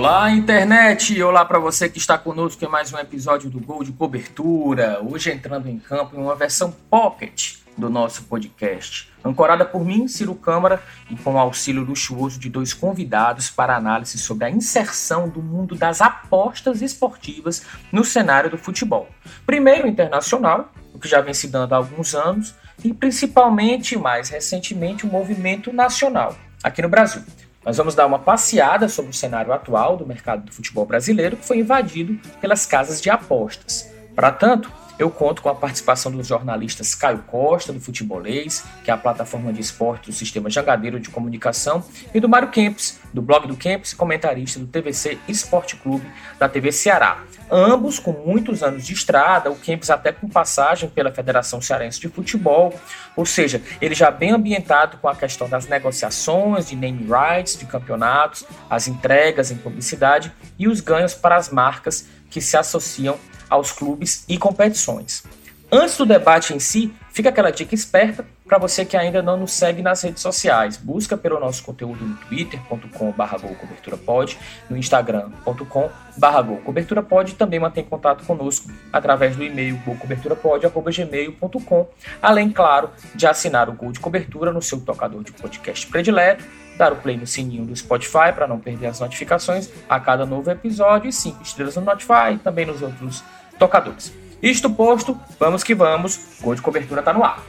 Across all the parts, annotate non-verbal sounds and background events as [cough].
Olá, internet! Olá para você que está conosco em mais um episódio do Gol de Cobertura. Hoje entrando em campo em uma versão pocket do nosso podcast. Ancorada por mim, Ciro Câmara, e com o auxílio luxuoso de dois convidados para análise sobre a inserção do mundo das apostas esportivas no cenário do futebol. Primeiro, internacional, o que já vem se dando há alguns anos, e principalmente, mais recentemente, o movimento nacional, aqui no Brasil. Nós vamos dar uma passeada sobre o cenário atual do mercado do futebol brasileiro, que foi invadido pelas casas de apostas. Para tanto, eu conto com a participação dos jornalistas Caio Costa, do Futebolês, que é a plataforma de esporte do Sistema Jangadeiro de Comunicação, e do Mário Kempis, do blog do Kempis, comentarista do TVC Esporte Clube, da TV Ceará. Ambos com muitos anos de estrada, o Kempis até com passagem pela Federação Cearense de Futebol, ou seja, ele já bem ambientado com a questão das negociações de name rights de campeonatos, as entregas em publicidade e os ganhos para as marcas que se associam aos clubes e competições. Antes do debate em si, fica aquela dica esperta para você que ainda não nos segue nas redes sociais. Busca pelo nosso conteúdo no twitter.com.br golcoberturapod, no instagram.com.br golcoberturapod e também mantém contato conosco através do e-mail golcoberturapod.gmail.com, além, claro, de assinar o Gol de Cobertura no seu tocador de podcast predileto, dar o play no sininho do Spotify para não perder as notificações a cada novo episódio e 5 estrelas no Notify e também nos outros tocadores. Isto posto, vamos que vamos, Gol de Cobertura está no ar.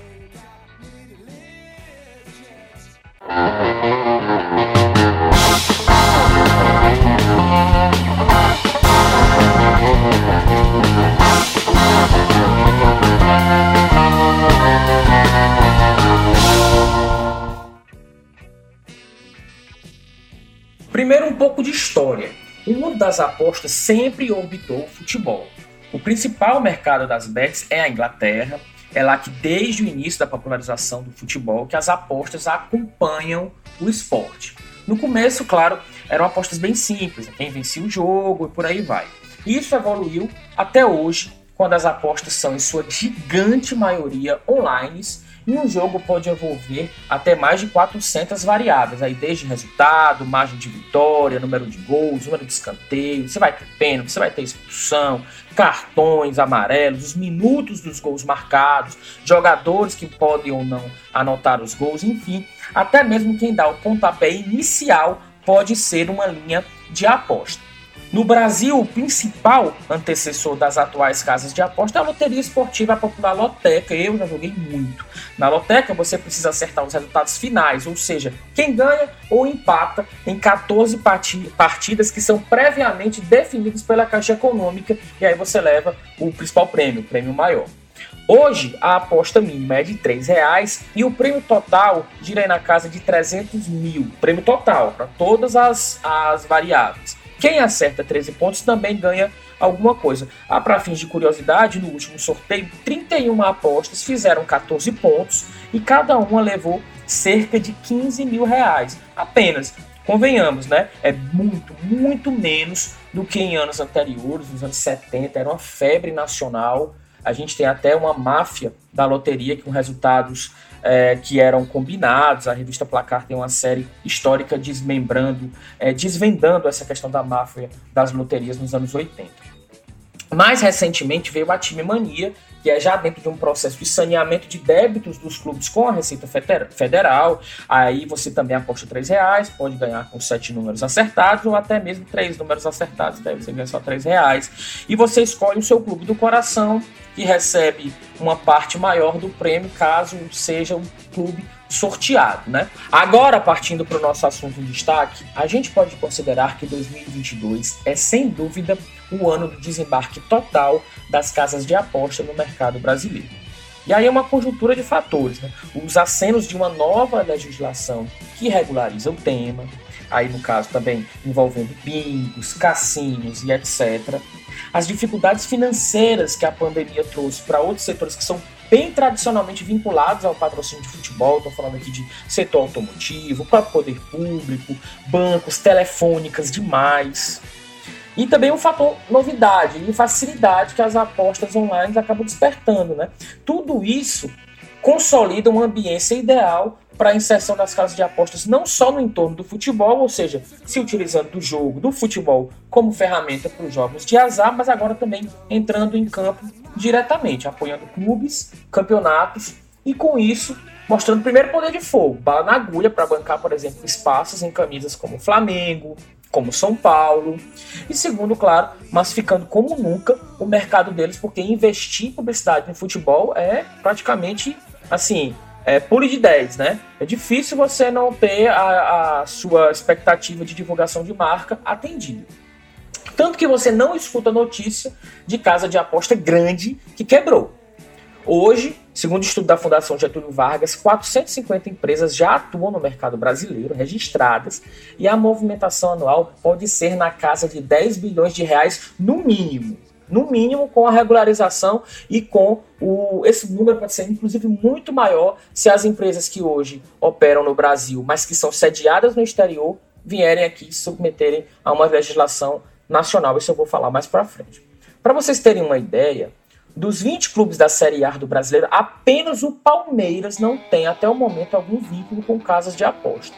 Primeiro, um pouco de história. Mundo das apostas sempre orbitou o futebol. O principal mercado das bets é a Inglaterra. É lá que desde o início da popularização do futebol que as apostas acompanham o esporte. No começo, claro, eram apostas bem simples, quem vencia o jogo e por aí vai. Isso evoluiu até hoje, quando as apostas são em sua gigante maioria online e um jogo pode envolver até mais de 400 variáveis, aí desde resultado, margem de vitória, número de gols, número de escanteio, você vai ter pênalti, você vai ter expulsão, cartões amarelos, os minutos dos gols marcados, jogadores que podem ou não anotar os gols, enfim, até mesmo quem dá o pontapé inicial pode ser uma linha de aposta. No Brasil, o principal antecessor das atuais casas de aposta é a loteria esportiva a popular Loteca. Eu já joguei muito. Na Loteca, você precisa acertar os resultados finais, ou seja, quem ganha ou empata em 14 partidas que são previamente definidas pela Caixa Econômica, e aí você leva o principal prêmio, o prêmio maior. Hoje, a aposta mínima é de R$ reais e o prêmio total gira na casa de 300 mil. Prêmio total, para todas as, as variáveis. Quem acerta 13 pontos também ganha alguma coisa. Ah, para fins de curiosidade, no último sorteio, 31 apostas fizeram 14 pontos e cada uma levou cerca de 15 mil reais. Apenas. Convenhamos, né? É muito, muito menos do que em anos anteriores, nos anos 70, era uma febre nacional. A gente tem até uma máfia da loteria com resultados é, que eram combinados. A revista Placar tem uma série histórica desmembrando, é, desvendando essa questão da máfia das loterias nos anos 80. Mais recentemente veio a Time Mania, que é já dentro de um processo de saneamento de débitos dos clubes com a Receita Federal. Aí você também aposta três reais, pode ganhar com sete números acertados ou até mesmo três números acertados, daí você ganha só três reais. E você escolhe o seu clube do coração, que recebe uma parte maior do prêmio caso seja um clube sorteado, né? Agora, partindo para o nosso assunto em destaque, a gente pode considerar que 2022 é sem dúvida o ano do desembarque total das casas de aposta no mercado brasileiro. E aí é uma conjuntura de fatores, né? Os acenos de uma nova legislação que regulariza o tema, aí no caso também envolvendo bingos, cassinos e etc. As dificuldades financeiras que a pandemia trouxe para outros setores que são bem tradicionalmente vinculados ao patrocínio de futebol, estou falando aqui de setor automotivo, próprio poder público, bancos, telefônicas demais. E também o fator novidade e facilidade que as apostas online acabam despertando, né? Tudo isso consolida uma ambiência ideal para a inserção das casas de apostas não só no entorno do futebol, ou seja, se utilizando do jogo, do futebol, como ferramenta para os jogos de azar, mas agora também entrando em campo diretamente, apoiando clubes, campeonatos e com isso mostrando primeiro poder de fogo, bala na agulha para bancar, por exemplo, espaços em camisas como Flamengo, como São Paulo. E segundo, claro, massificando como nunca o mercado deles, porque investir em publicidade no futebol é praticamente assim, é pule de 10, né? É difícil você não ter a, a sua expectativa de divulgação de marca atendida. Tanto que você não escuta notícia de casa de aposta grande que quebrou. Hoje, segundo estudo da Fundação Getúlio Vargas, 450 empresas já atuam no mercado brasileiro, registradas, e a movimentação anual pode ser na casa de 10 bilhões de reais no mínimo. No mínimo com a regularização e com o. Esse número pode ser, inclusive, muito maior se as empresas que hoje operam no Brasil, mas que são sediadas no exterior, vierem aqui se submeterem a uma legislação nacional. Isso eu vou falar mais para frente. Para vocês terem uma ideia, dos 20 clubes da Série A do brasileiro, apenas o Palmeiras não tem até o momento algum vínculo com casas de aposta.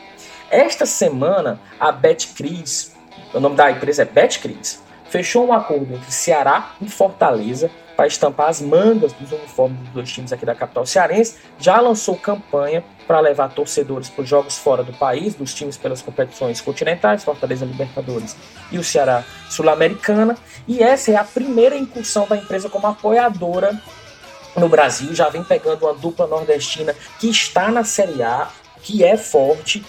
Esta semana, a Betcris, o nome da empresa é Betcris, fechou um acordo entre Ceará e Fortaleza para estampar as mangas dos uniformes dos dois times aqui da capital cearense, já lançou campanha para levar torcedores para os jogos fora do país, dos times pelas competições continentais, Fortaleza Libertadores e o Ceará Sul-Americana. E essa é a primeira incursão da empresa como apoiadora no Brasil. Já vem pegando uma dupla nordestina que está na Série A, que é forte,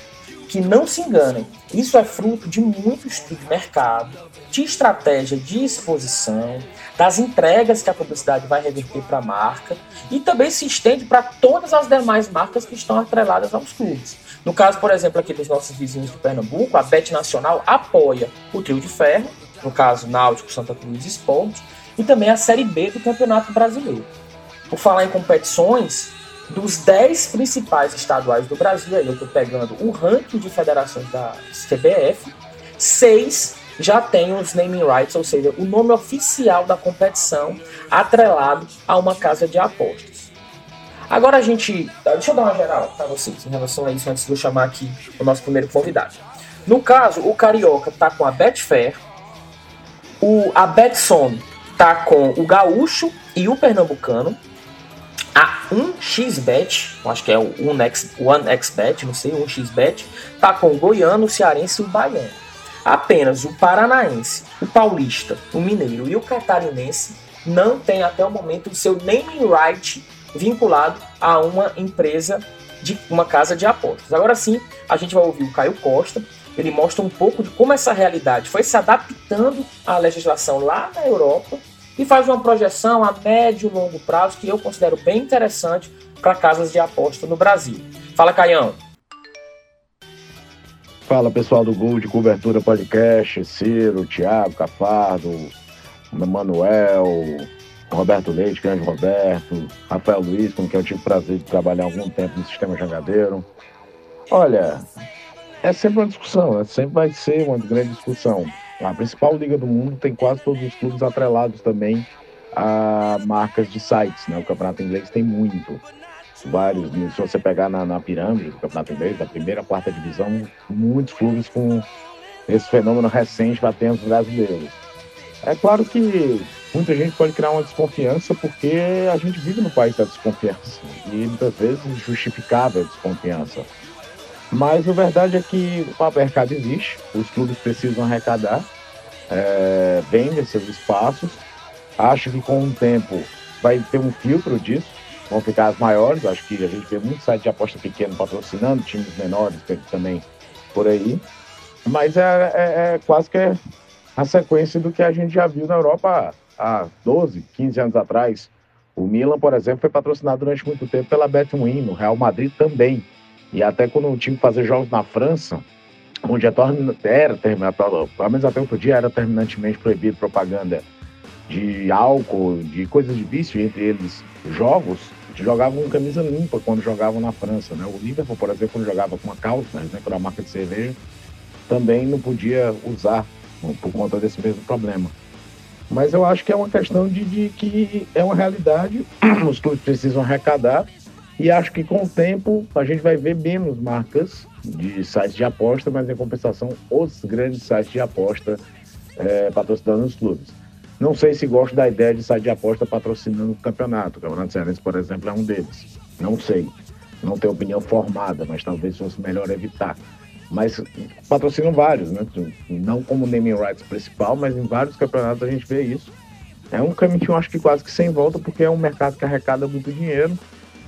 que não se enganem. Isso é fruto de muito estudo de mercado, de estratégia de exposição, das entregas que a publicidade vai reverter para a marca e também se estende para todas as demais marcas que estão atreladas aos clubes. No caso, por exemplo, aqui dos nossos vizinhos de Pernambuco, a Bet Nacional apoia o Trio de Ferro, no caso Náutico, Santa Cruz Esporte, e também a Série B do Campeonato Brasileiro. Por falar em competições, dos 10 principais estaduais do Brasil, aí eu estou pegando o ranking de federações da CBF, seis já tem os naming rights, ou seja, o nome oficial da competição atrelado a uma casa de apostas. Agora a gente. Deixa eu dar uma geral para vocês em relação a isso antes de eu chamar aqui o nosso primeiro convidado. No caso, o Carioca está com a Betfair, o, a Betson está com o Gaúcho e o Pernambucano, a 1xBet, acho que é o 1xBet, não sei, 1xBet, tá com o Goiano, o Cearense e o Baiano. Apenas o Paranaense, o Paulista, o Mineiro e o Catarinense não tem até o momento o seu naming right vinculado a uma empresa de uma casa de apostas. Agora sim, a gente vai ouvir o Caio Costa. Ele mostra um pouco de como essa realidade foi se adaptando à legislação lá na Europa e faz uma projeção a médio e longo prazo que eu considero bem interessante para casas de aposta no Brasil. Fala, Caião. Fala pessoal do Gol de Cobertura Podcast, Ciro, Thiago, Cafardo, Manuel, Roberto Leite, grande Roberto, Rafael Luiz, com quem eu tive o prazer de trabalhar algum tempo no sistema jangadeiro. Olha, é sempre uma discussão, é, sempre vai ser uma grande discussão. A principal liga do mundo tem quase todos os clubes atrelados também a marcas de sites, né? O campeonato inglês tem muito vários, se você pegar na, na pirâmide do Campeonato Inglês, da primeira quarta divisão, muitos clubes com esse fenômeno recente batendo os brasileiros. É claro que muita gente pode criar uma desconfiança porque a gente vive no país da desconfiança e muitas vezes justificável a desconfiança. Mas a verdade é que o mercado existe, os clubes precisam arrecadar, é, vendem seus espaços. Acho que com o tempo vai ter um filtro disso, vão ficar as maiores. Acho que a gente vê muito site de aposta pequeno patrocinando, times menores também por aí. Mas é, é, é quase que a sequência do que a gente já viu na Europa há 12, 15 anos atrás. O Milan, por exemplo, foi patrocinado durante muito tempo pela Betwin, o Real Madrid também. E até quando o time fazia jogos na França, onde era terminado, pelo menos até outro dia, era terminantemente proibido propaganda de álcool, de coisas de vício, entre eles jogos, jogavam com camisa limpa quando jogavam na França. Né? O Liverpool, por exemplo, quando jogava com uma calça, né, que era a marca de cerveja, também não podia usar por conta desse mesmo problema. Mas eu acho que é uma questão de, de que é uma realidade, [clears throat] os clubes precisam arrecadar E acho que com o tempo a gente vai ver menos marcas de sites de aposta, mas em compensação os grandes sites de aposta é, patrocinando os clubes. Não sei se gosto da ideia de site de aposta patrocinando o campeonato. O Campeonato Cearense, por exemplo, é um deles. Não sei. Não tenho opinião formada, mas talvez fosse melhor evitar. Mas patrocinam vários, né? Não como naming rights principal, mas em vários campeonatos a gente vê isso. É um caminho, acho que quase que sem volta, porque é um mercado que arrecada muito dinheiro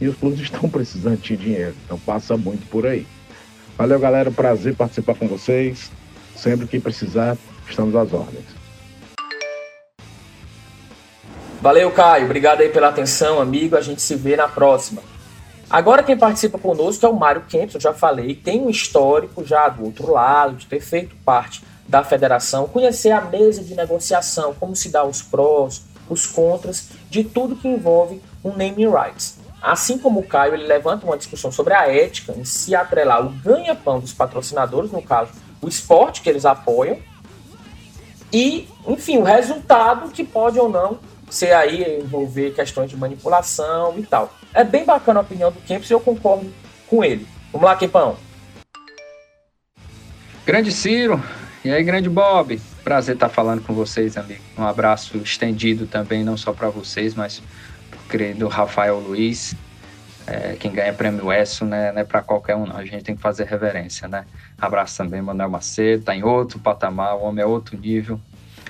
e os clubes [laughs] estão precisando de dinheiro. Então passa muito por aí. Valeu, galera. Prazer participar com vocês. Sempre que precisar, estamos às ordens. Valeu, Caio. Obrigado aí pela atenção, amigo. A gente se vê na próxima. Agora quem participa conosco é o Mário eu já falei, tem um histórico já do outro lado, de ter feito parte da federação, conhecer a mesa de negociação, como se dá os prós, os contras, de tudo que envolve um naming rights. Assim como o Caio, ele levanta uma discussão sobre a ética em se atrelar o ganha-pão dos patrocinadores, no caso, o esporte que eles apoiam, e, enfim, o resultado que pode ou não ser aí envolver questões de manipulação e tal. É bem bacana a opinião do Kempis e eu concordo com ele. Vamos lá, Kempão. Grande Ciro, e aí, grande Bob? Prazer estar falando com vocês, amigo. Um abraço estendido também, não só para vocês, mas para o querido Rafael Luiz. É, quem ganha prêmio ESSO né, não é para qualquer um, não. A gente tem que fazer reverência, né? Abraço também, Manuel Macedo, tá em outro patamar, o homem é outro nível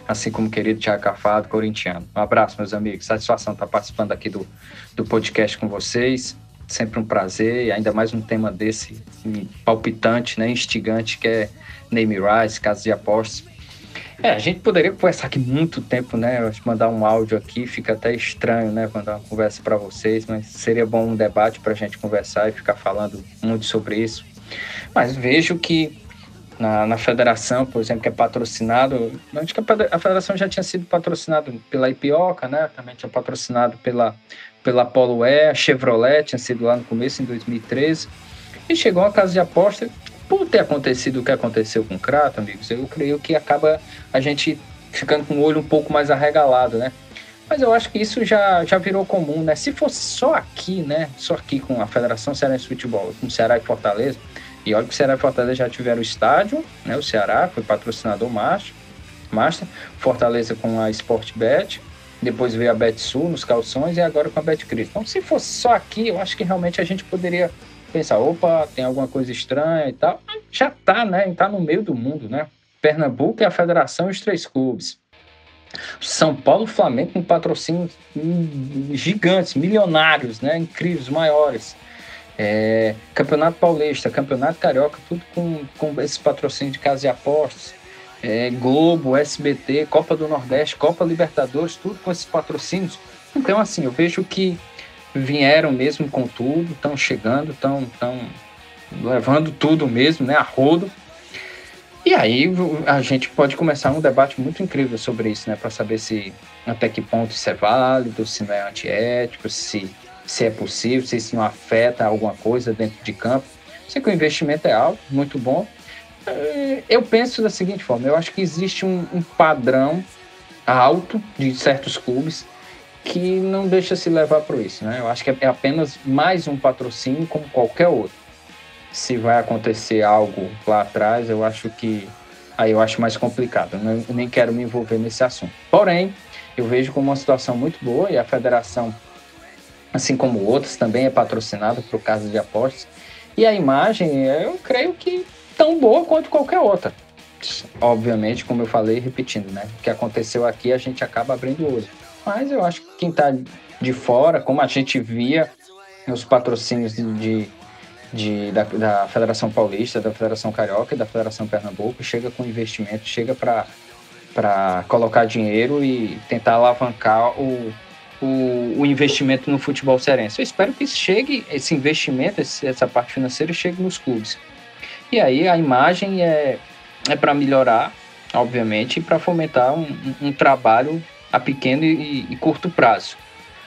assim como o querido Tiago Cafado, corintiano. Um abraço, meus amigos. Satisfação estar participando aqui do, do podcast com vocês. Sempre um prazer, e ainda mais um tema desse palpitante, né, instigante, que é name rise, casos de apostas. É, a gente poderia conversar aqui muito tempo, né? Mandar um áudio aqui, fica até estranho, né? Mandar uma conversa para vocês, mas seria bom um debate para a gente conversar e ficar falando muito sobre isso. Mas vejo que na, na federação, por exemplo, que é patrocinado. Acho que a federação já tinha sido patrocinada pela Ipioca, né? Também tinha patrocinado pela, pela Polo Air, a Chevrolet tinha sido lá no começo, em 2013. E chegou a casa de aposta. Por ter acontecido o que aconteceu com o Crato, amigos, eu creio que acaba a gente ficando com o olho um pouco mais arregalado, né? Mas eu acho que isso já, já virou comum, né? Se fosse só aqui, né? Só aqui com a Federação Cearense de Futebol, com Ceará e Fortaleza, e olha que o Ceará e Fortaleza já tiveram o estádio, né? O Ceará foi patrocinador master, master Fortaleza com a Sportbet, depois veio a BetSul nos calções e agora com a BetCris. Então, se fosse só aqui, eu acho que realmente a gente poderia pensar, opa, tem alguma coisa estranha e tal. Já tá, né? Tá no meio do mundo, né? Pernambuco é a federação e os três clubes. São Paulo Flamengo com patrocínios gigantes, milionários, né? Incríveis, maiores. É, Campeonato Paulista, Campeonato Carioca, tudo com, com esse patrocínio de casa de apostas. É, Globo, SBT, Copa do Nordeste, Copa Libertadores, tudo com esses patrocínios. Então, assim, eu vejo que vieram mesmo com tudo, estão chegando, estão levando tudo mesmo, né, a rodo. E aí a gente pode começar um debate muito incrível sobre isso, né, para saber se até que ponto isso é válido, se não é antiético, se se é possível, se isso afeta alguma coisa dentro de campo. Sei que o investimento é alto, muito bom. É, eu penso da seguinte forma: eu acho que existe um, um padrão alto de certos clubes que não deixa se levar por isso, né? Eu acho que é apenas mais um patrocínio como qualquer outro. Se vai acontecer algo lá atrás, eu acho que aí eu acho mais complicado. Eu nem quero me envolver nesse assunto. Porém, eu vejo como uma situação muito boa e a federação assim como outros, também é patrocinado por Casa de Apostas. E a imagem, eu creio que tão boa quanto qualquer outra. Obviamente, como eu falei, repetindo, né? O que aconteceu aqui, a gente acaba abrindo o olho. Mas eu acho que quem está de fora, como a gente via os patrocínios de, de, da, da, Federação Paulista, da Federação Carioca e da Federação Pernambuco, chega com investimento, chega para colocar dinheiro e tentar alavancar o, o, o, investimento no futebol cearense. Eu espero que chegue, esse investimento, esse, essa parte financeira chegue nos clubes. E aí a imagem é, é para melhorar, obviamente, e para fomentar um, um, um, trabalho a pequeno e, e, curto prazo.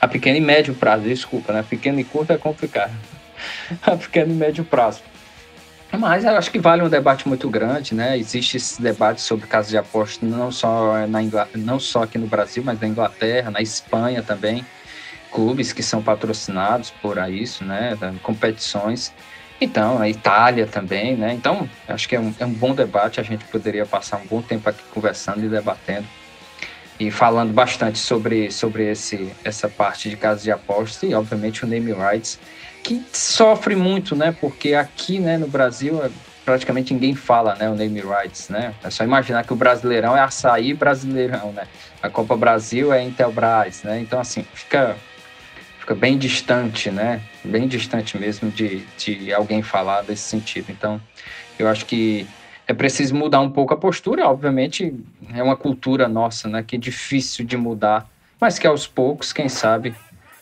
A pequeno e médio prazo, desculpa, né? Pequeno e curto é complicado. [laughs] a pequeno e médio prazo. Mas eu acho que vale um debate muito grande, né? Existe esse debate sobre casos de aposta não só, na Ingl... não só aqui no Brasil, mas na Inglaterra, na Espanha também. clubes que são patrocinados por isso, né? Competições. Então, a Itália também, né? Então, acho que é um, é um bom debate. A gente poderia passar um bom tempo aqui conversando e debatendo e falando bastante sobre, sobre esse, essa parte de casas de apostas e, obviamente, o name rights, que sofre muito, né? Porque aqui, né, no Brasil, é, praticamente ninguém fala, né, o name rights, né? É só imaginar que o Brasileirão é açaí brasileirão, né? A Copa Brasil é Intelbras, né? Então, assim, fica, fica bem distante, né? Bem distante mesmo de, de alguém falar desse sentido. Então, eu acho que é preciso mudar um pouco a postura, obviamente é uma cultura nossa, né, que é difícil de mudar, mas que aos poucos, quem sabe,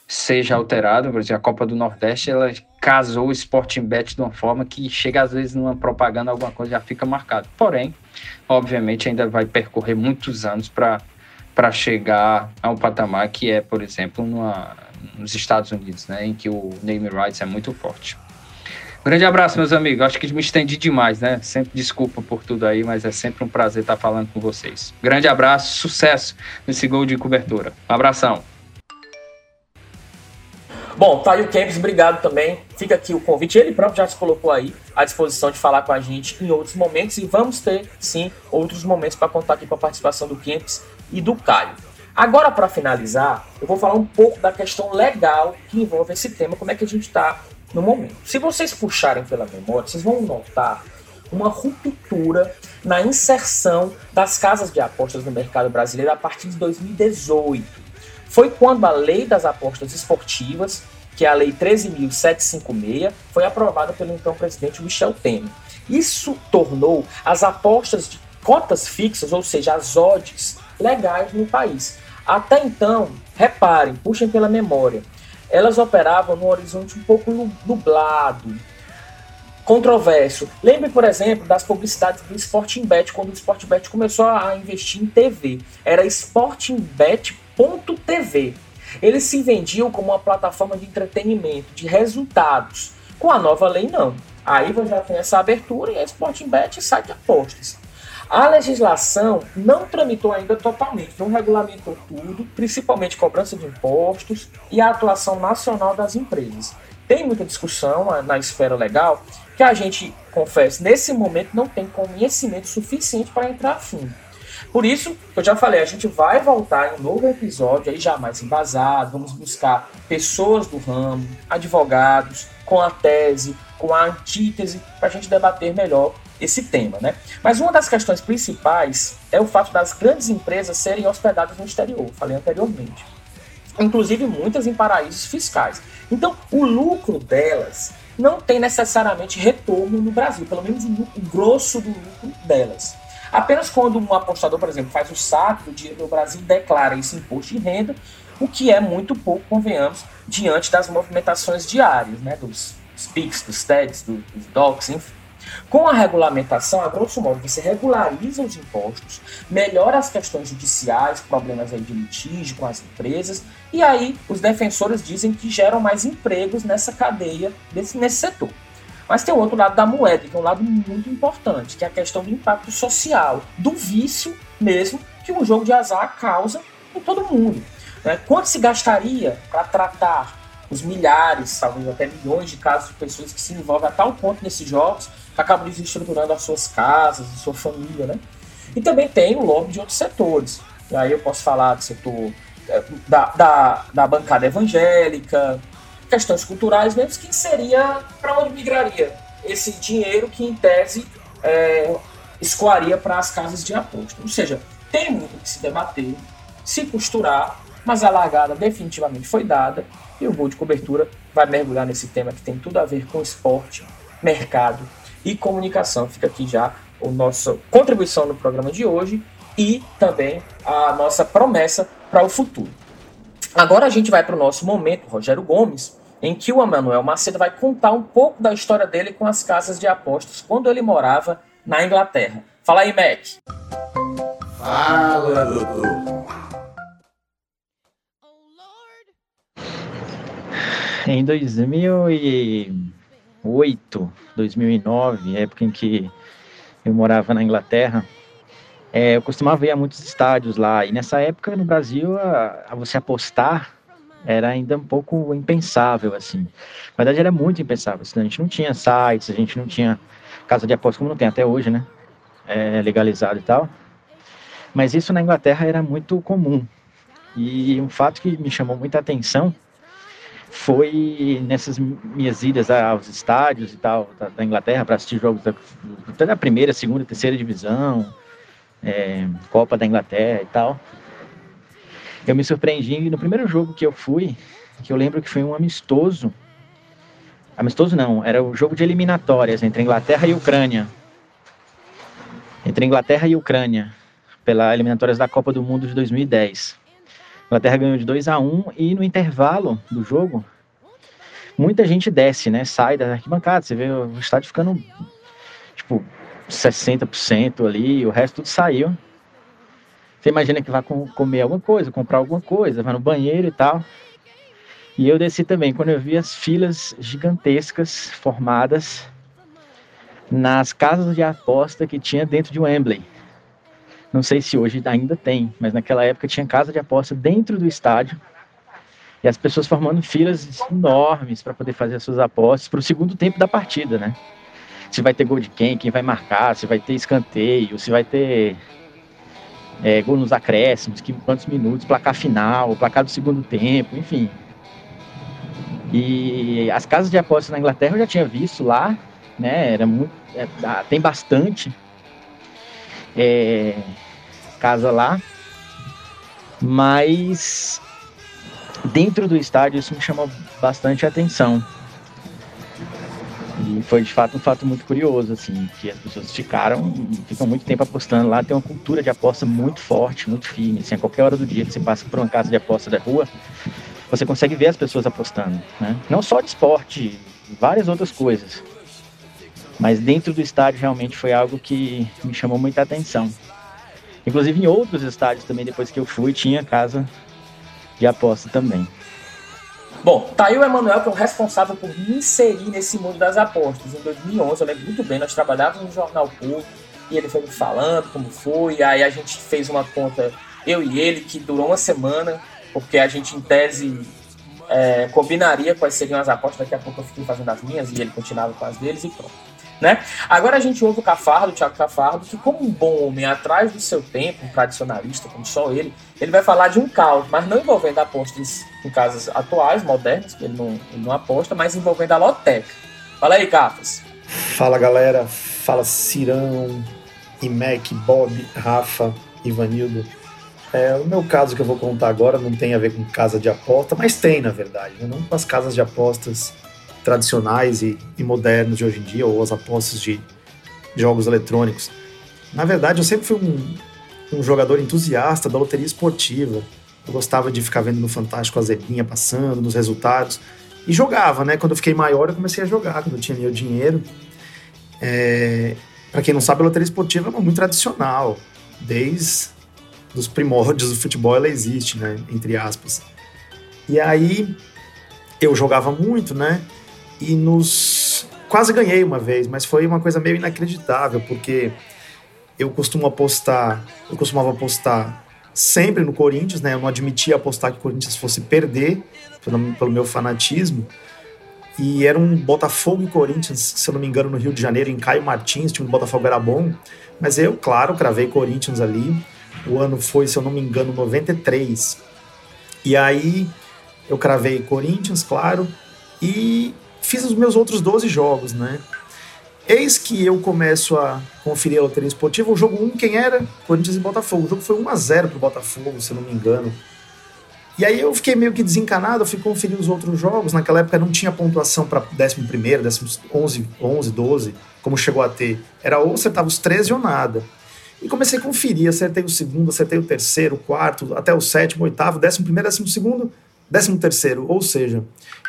seja alterado. Por exemplo, a Copa do Nordeste, ela casou o Sporting Bet de uma forma que chega às vezes numa propaganda, alguma coisa já fica marcado. Porém, obviamente ainda vai percorrer muitos anos para para chegar a um patamar que é, por exemplo, numa, nos Estados Unidos, né, em que o name rights é muito forte. Grande abraço, meus amigos. Acho que me estendi demais, né? Sempre desculpa por tudo aí, mas é sempre um prazer estar falando com vocês. Grande abraço, sucesso nesse gol de cobertura. Um abração. Bom, tá Campos, obrigado também. Fica aqui o convite. Ele próprio já se colocou aí à disposição de falar com a gente em outros momentos e vamos ter, sim, outros momentos para contar aqui com a participação do Campos e do Caio. Agora, para finalizar, eu vou falar um pouco da questão legal que envolve esse tema, como é que a gente está no momento. Se vocês puxarem pela memória, vocês vão notar uma ruptura na inserção das casas de apostas no mercado brasileiro a partir de 2018. Foi quando a Lei das Apostas Esportivas, que é a Lei 13.756, foi aprovada pelo então presidente Michel Temer. Isso tornou as apostas de cotas fixas, ou seja, as odds, legais no país. Até então, reparem, puxem pela memória, elas operavam num horizonte um pouco nublado, controverso. Lembre, por exemplo, das publicidades do Sporting Bet, quando o Sporting Bet começou a investir em TV. Era sportingbet.tv. Eles se vendiam como uma plataforma de entretenimento, de resultados. Com a nova lei, não. Aí você já tem essa abertura e a Sporting Bet sai de apostas. A legislação não tramitou ainda totalmente, não regulamentou tudo, principalmente cobrança de impostos e a atuação nacional das empresas. Tem muita discussão na esfera legal que a gente, confesso, nesse momento não tem conhecimento suficiente para entrar a fundo. Por isso, eu já falei, a gente vai voltar em um novo episódio, aí já mais embasado, vamos buscar pessoas do ramo, advogados, com a tese, com a antítese, para a gente debater melhor esse tema, né? Mas uma das questões principais é o fato das grandes empresas serem hospedadas no exterior, falei anteriormente. Inclusive muitas em paraísos fiscais. Então, o lucro delas não tem necessariamente retorno no Brasil, pelo menos o, grosso do lucro delas. Apenas quando um apostador, por exemplo, faz o saque do dinheiro no Brasil, declara esse imposto de renda, o que é muito pouco, convenhamos, diante das movimentações diárias, né, dos, PIX, dos TEDs, dos, dos DOCs, enfim. Com a regulamentação, a grosso modo, você regulariza os impostos, melhora as questões judiciais, problemas de litígio com as empresas, e aí os defensores dizem que geram mais empregos nessa cadeia, desse, nesse setor. Mas tem o outro lado da moeda, que é um lado muito importante, que é a questão do impacto social, do vício mesmo que um jogo de azar causa em todo mundo. Né? Quanto se gastaria para tratar os milhares, talvez até milhões de casos de pessoas que se envolvem a tal ponto nesses jogos acabam desestruturando as suas casas, a sua família, né? E também tem o lobby de outros setores. E aí eu posso falar do setor é, da, da, da bancada evangélica, questões culturais mesmo, que seria para onde migraria esse dinheiro que, em tese, é, escoaria para as casas de aposta. Ou seja, tem muito que se debater, se costurar, mas a largada definitivamente foi dada e o gol de cobertura vai mergulhar nesse tema que tem tudo a ver com esporte, mercado e comunicação. Fica aqui já a nossa contribuição no programa de hoje e também a nossa promessa para o futuro. Agora a gente vai para o nosso momento, Rogério Gomes, em que o Emanuel Macedo vai contar um pouco da história dele com as casas de apostas quando ele morava na Inglaterra. Fala aí, Mac. Fala, doutor. Em 2000 e 2008, 2009, época em que eu morava na Inglaterra, é, eu costumava ir a muitos estádios lá. E nessa época no Brasil, a, a você apostar era ainda um pouco impensável, assim. Na verdade, era muito impensável. Assim, a gente não tinha sites, a gente não tinha casa de apostas, como não tem até hoje, né? É, legalizado e tal. Mas isso na Inglaterra era muito comum. E um fato que me chamou muita atenção foi nessas minhas idas aos estádios e tal da, da Inglaterra para assistir jogos da, da, primeira, segunda, terceira divisão, é, Copa da Inglaterra e tal. Eu me surpreendi no primeiro jogo que eu fui, que eu lembro que foi um amistoso. Amistoso não, era o jogo de eliminatórias entre Inglaterra e Ucrânia. Entre Inglaterra e Ucrânia, pela eliminatórias da Copa do Mundo de 2010. A Inglaterra ganhou de 2 a 1 e no intervalo do jogo, muita gente desce, né? Sai da arquibancada, você vê o estádio ficando tipo 60% ali, o resto tudo saiu. Você imagina que vai comer alguma coisa, comprar alguma coisa, vai no banheiro e tal. E eu desci também quando eu vi as filas gigantescas formadas nas casas de aposta que tinha dentro de Wembley. Não sei se hoje ainda tem, mas naquela época tinha casa de aposta dentro do estádio e as pessoas formando filas enormes para poder fazer as suas apostas para o segundo tempo da partida, né? Se vai ter gol de quem, quem vai marcar, se vai ter escanteio, se vai ter é, gol nos acréscimos, que, quantos minutos, placar final, placar do segundo tempo, enfim. E as casas de apostas na Inglaterra eu já tinha visto lá, né? Era muito, é, tem bastante é, casa lá, mas dentro do estádio isso me chamou bastante atenção. E foi de fato um fato muito curioso, assim, que as pessoas ficaram, ficam muito tempo apostando lá. Tem uma cultura de aposta muito forte, muito firme. Assim, a qualquer hora do dia que você passa por uma casa de aposta da rua, você consegue ver as pessoas apostando, né? Não só de esporte, várias outras coisas. Mas dentro do estádio realmente foi algo que me chamou muita atenção. Inclusive em outros estádios também, depois que eu fui, tinha casa de aposta também. Bom, tá aí o Emanuel, que é o responsável por me inserir nesse mundo das apostas. Em 2011, eu lembro muito bem, nós trabalhávamos no Jornal Público e ele foi me falando como foi. Aí a gente fez uma conta, eu e ele, que durou uma semana, porque a gente, em tese, é, combinaria quais seriam as apostas. Daqui a pouco eu fiquei fazendo as minhas e ele continuava com as deles e pronto. Né? Agora a gente ouve o Cafardo, o Thiago Cafardo, que como um bom homem atrás do seu tempo, um tradicionalista como só ele, ele vai falar de um caos, mas não envolvendo apostas em casas atuais, modernas, que ele não, ele não aposta, mas envolvendo a Loteca. Fala aí, Cafas. Fala galera, fala Cirão, Imec, Bob, Rafa, Ivanildo. É, o meu caso que eu vou contar agora não tem a ver com casa de aposta, mas tem na verdade, né? não com as casas de apostas tradicionais e, e modernos de hoje em dia, ou as apostas de jogos eletrônicos. Na verdade, eu sempre fui um, um jogador entusiasta da loteria esportiva. Eu gostava de ficar vendo no Fantástico a zebinha passando, nos resultados. E jogava, né? Quando eu fiquei maior, eu comecei a jogar, quando eu tinha meu dinheiro. É... Para quem não sabe, a loteria esportiva é muito tradicional. Desde os primórdios do futebol ela existe, né? Entre aspas. E aí eu jogava muito, né? E nos quase ganhei uma vez, mas foi uma coisa meio inacreditável, porque eu costumo apostar, eu costumava apostar sempre no Corinthians, né? Eu não admitia apostar que o Corinthians fosse perder pelo, pelo meu fanatismo. E era um Botafogo e Corinthians, se eu não me engano, no Rio de Janeiro, em Caio Martins, time do Botafogo era bom. Mas eu, claro, cravei Corinthians ali. O ano foi, se eu não me engano, 93. E aí eu cravei Corinthians, claro. E fiz os meus outros 12 jogos, né? Eis que eu começo a conferir a loteria esportiva. O jogo 1, quem era? Corinthians e Botafogo. O jogo foi 1 a 0 pro Botafogo, se eu não me engano. E aí eu fiquei meio que desencanado, fui conferir os outros jogos. Naquela época não tinha pontuação para 11 primeiro, 11, 11, 12, como chegou a ter. Era ou acertava os 13 ou nada. E comecei a conferir, acertei o segundo, acertei o terceiro, o quarto, até o sétimo, oitavo, décimo primeiro, décimo segundo, décimo terceiro. Ou seja,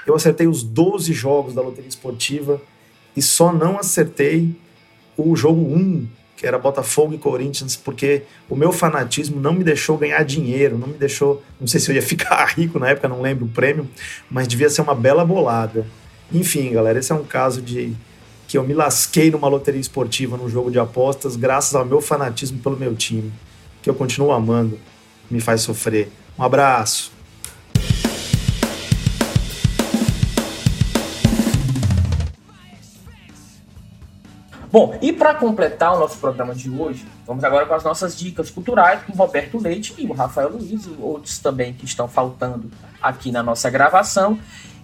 eu acertei os 12 jogos da loteria esportiva e só não acertei o jogo 1, que era Botafogo e Corinthians, porque o meu fanatismo não me deixou ganhar dinheiro, não me deixou. Não sei se eu ia [laughs] ficar rico na época, não lembro o prêmio, mas devia ser uma bela bolada. Enfim, galera, esse é um caso de que eu me lasquei numa loteria esportiva, num jogo de apostas, graças ao meu fanatismo pelo meu time, que eu continuo amando, me faz sofrer. Um abraço. Bom, e para completar o nosso programa de hoje, vamos agora com as nossas dicas culturais com o Roberto Leite e o Rafael Luiz e outros também que estão faltando aqui na nossa gravação.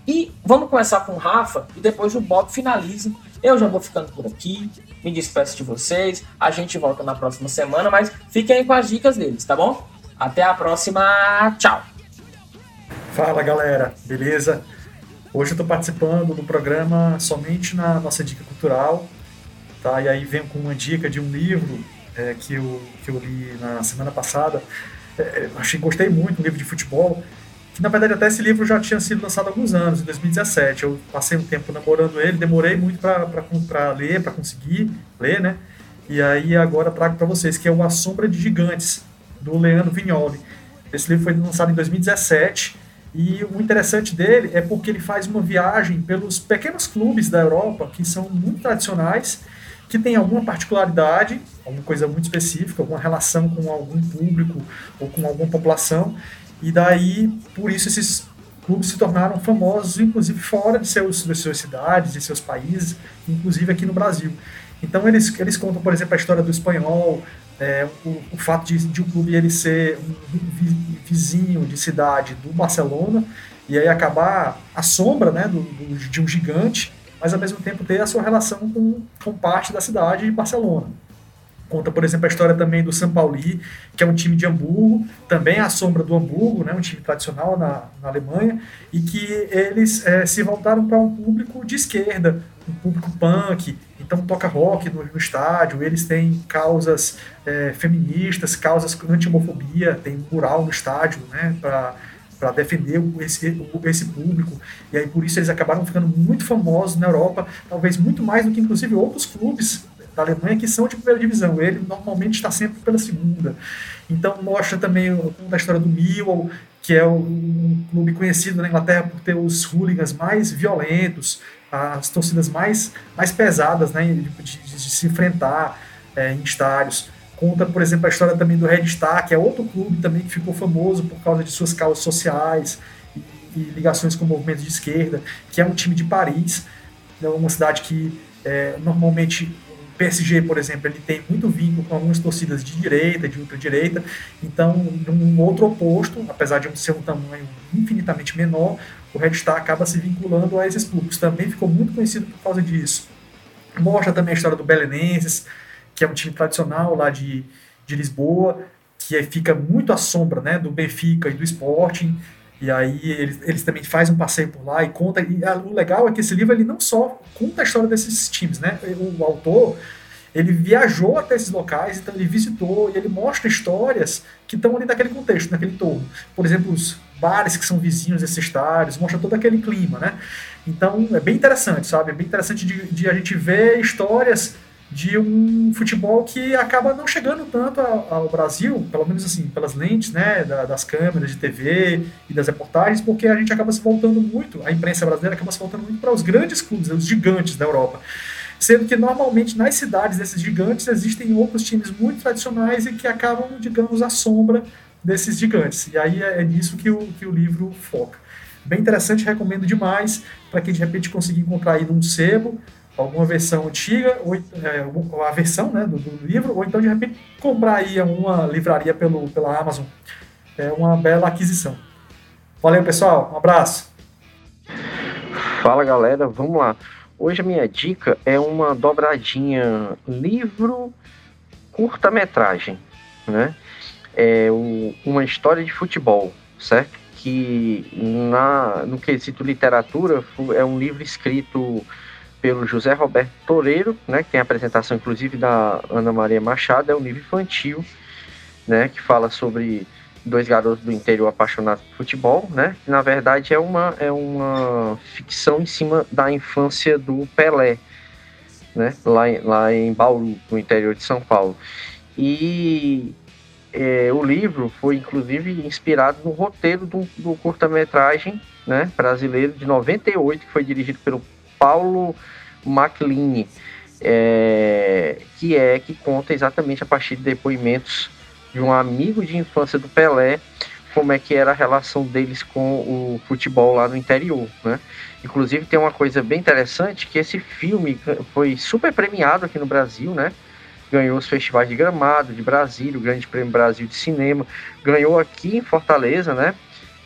E vamos começar com o Rafa e depois o Bob finalize. Eu já vou ficando por aqui, me despeço de vocês. A gente volta na próxima semana, mas fiquem aí com as dicas deles, tá bom? Até a próxima, tchau! Fala galera, beleza? Hoje eu estou participando do programa somente na nossa dica cultural Tá? E aí venho com uma dica de um livro é, que, eu, que eu li na semana passada. É, achei, gostei muito, um livro de futebol. Que na verdade até esse livro já tinha sido lançado há alguns anos, em 2017. Eu passei um tempo namorando ele, demorei muito para ler, para conseguir ler, né? E aí agora trago para vocês, que é o A Sombra de Gigantes, do Leandro Vignoli. Esse livro foi lançado em 2017 e o interessante dele é porque ele faz uma viagem pelos pequenos clubes da Europa que são muito tradicionais que tem alguma particularidade, alguma coisa muito específica, alguma relação com algum público ou com alguma população, e daí, por isso, esses clubes se tornaram famosos, inclusive fora de, seus, de suas cidades, de seus países, inclusive aqui no Brasil. Então, eles, eles contam, por exemplo, a história do espanhol, é, o, o, fato de, de um clube ele ser um vizinho de cidade do Barcelona, e aí acabar à sombra né, do, do, de um gigante, mas ao mesmo tempo ter a sua relação com, com parte da cidade de Barcelona. Conta, por exemplo, a história também do São Pauli, que é um time de Hamburgo, também a sombra do Hamburgo, né, um time tradicional na, na Alemanha, e que eles é, se voltaram para um público de esquerda, um público punk, então toca rock no, no estádio, eles têm causas é, feministas, causas anti-homofobia, tem mural no estádio, né, para para defender esse, esse público. E aí por isso eles acabaram ficando muito famosos na Europa, talvez muito mais do que inclusive outros clubes da Alemanha que são de primeira divisão. Ele normalmente está sempre pela segunda. Então mostra também a história do Millwall, que é um clube conhecido na Inglaterra por ter os hooligans mais violentos, as torcidas mais, mais pesadas né, de, de, de se enfrentar é, em estádios. Conta, por exemplo, a história também do Red Star, que é outro clube também que ficou famoso por causa de suas causas sociais e, e ligações com movimentos de esquerda, que é um time de Paris, é uma cidade que é, normalmente o PSG, por exemplo, ele tem muito vínculo com algumas torcidas de direita, de ultradireita, então, num outro oposto, apesar de ser um tamanho infinitamente menor, o Red Star acaba se vinculando a esses clubes. Também ficou muito conhecido por causa disso. Mostra também a história do Belenenses, que é um time tradicional lá de, de Lisboa, que fica muito à sombra né, do Benfica e do Sporting. E aí eles, eles também fazem um passeio por lá e conta. E a, o legal é que esse livro ele não só conta a história desses times, né? O, o autor ele viajou até esses locais, então ele visitou e ele mostra histórias que estão ali naquele contexto, naquele entorno. Por exemplo, os bares que são vizinhos desses estádios, mostra todo aquele clima, né? Então é bem interessante, sabe? É bem interessante de, de a gente ver histórias de um futebol que acaba não chegando tanto ao Brasil, pelo menos assim, pelas lentes né, das câmeras de TV e das reportagens, porque a gente acaba se voltando muito, a imprensa brasileira acaba se voltando muito para os grandes clubes, os gigantes da Europa. Sendo que normalmente nas cidades desses gigantes existem outros times muito tradicionais e que acabam, digamos, à sombra desses gigantes. E aí é, é nisso que o, que o livro foca. Bem interessante, recomendo demais para quem de repente conseguir encontrar aí num sebo alguma versão antiga, ou é, a versão né, do, do, livro, ou então de repente comprar aí uma livraria pelo, pela Amazon. É uma bela aquisição. Valeu, pessoal. Um abraço. Fala, galera. Vamos lá. Hoje a minha dica é uma dobradinha livro curta-metragem, né? É o, uma história de futebol, certo? Que na, no quesito literatura é um livro escrito pelo José Roberto Toreiro, né, que tem a apresentação inclusive da Ana Maria Machado, é um livro infantil, né, que fala sobre dois garotos do interior apaixonados por futebol, né, que na verdade é uma, é uma ficção em cima da infância do Pelé, né, lá, em, lá em Bauru, no interior de São Paulo. E é, o livro foi inclusive inspirado no roteiro do, do curta-metragem né, brasileiro de 98, que foi dirigido pelo Paulo McLean, é, que é que conta exatamente a partir de depoimentos de um amigo de infância do Pelé, como é que era a relação deles com o futebol lá no interior, né? Inclusive tem uma coisa bem interessante que esse filme foi super premiado aqui no Brasil, né? Ganhou os festivais de Gramado, de Brasília, o Grande Prêmio Brasil de Cinema, ganhou aqui em Fortaleza, né?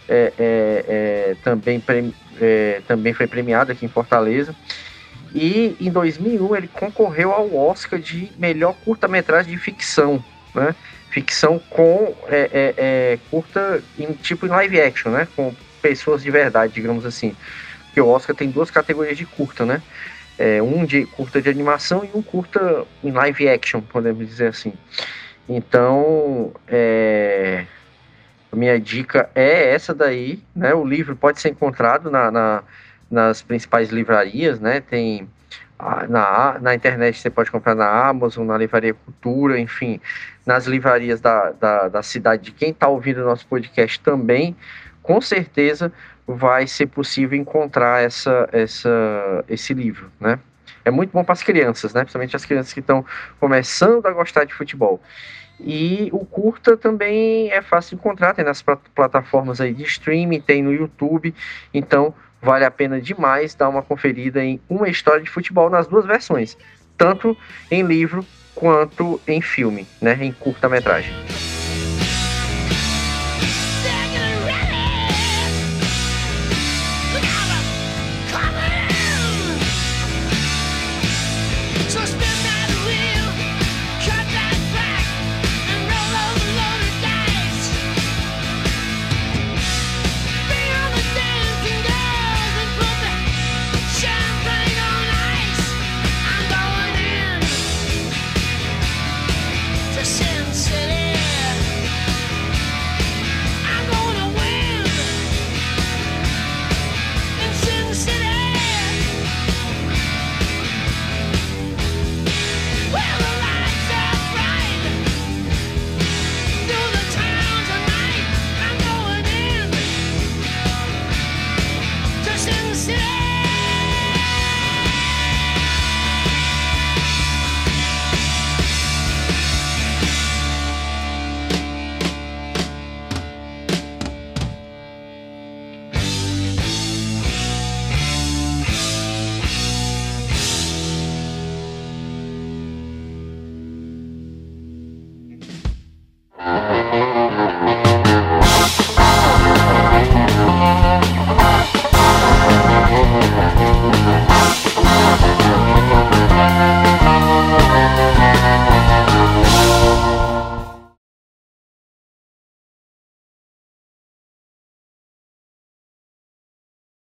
É, é, é, também, é, também foi premiado aqui em Fortaleza. E em 2001 ele concorreu ao Oscar de melhor curta-metragem de ficção, né? Ficção com é, curta em tipo em live action, né? Com pessoas de verdade, digamos assim. Porque o Oscar tem duas categorias de curta, né? É, um de curta de animação e um curta em live action, podemos dizer assim. Então, é, minha dica é essa daí, né? O livro pode ser encontrado na, na nas principais livrarias, né? Tem na, na internet você pode comprar na Amazon, na Livraria Cultura, enfim, nas livrarias da, da, da cidade de quem está ouvindo o nosso podcast também, com certeza vai ser possível encontrar essa, essa, esse livro, né? É muito bom para as crianças, né? Principalmente as crianças que estão começando a gostar de futebol. E o curta também é fácil de encontrar, tem nas plataformas aí de streaming, tem no YouTube, então vale a pena demais dar uma conferida em uma história de futebol nas duas versões, tanto em livro quanto em filme, né, em curta-metragem.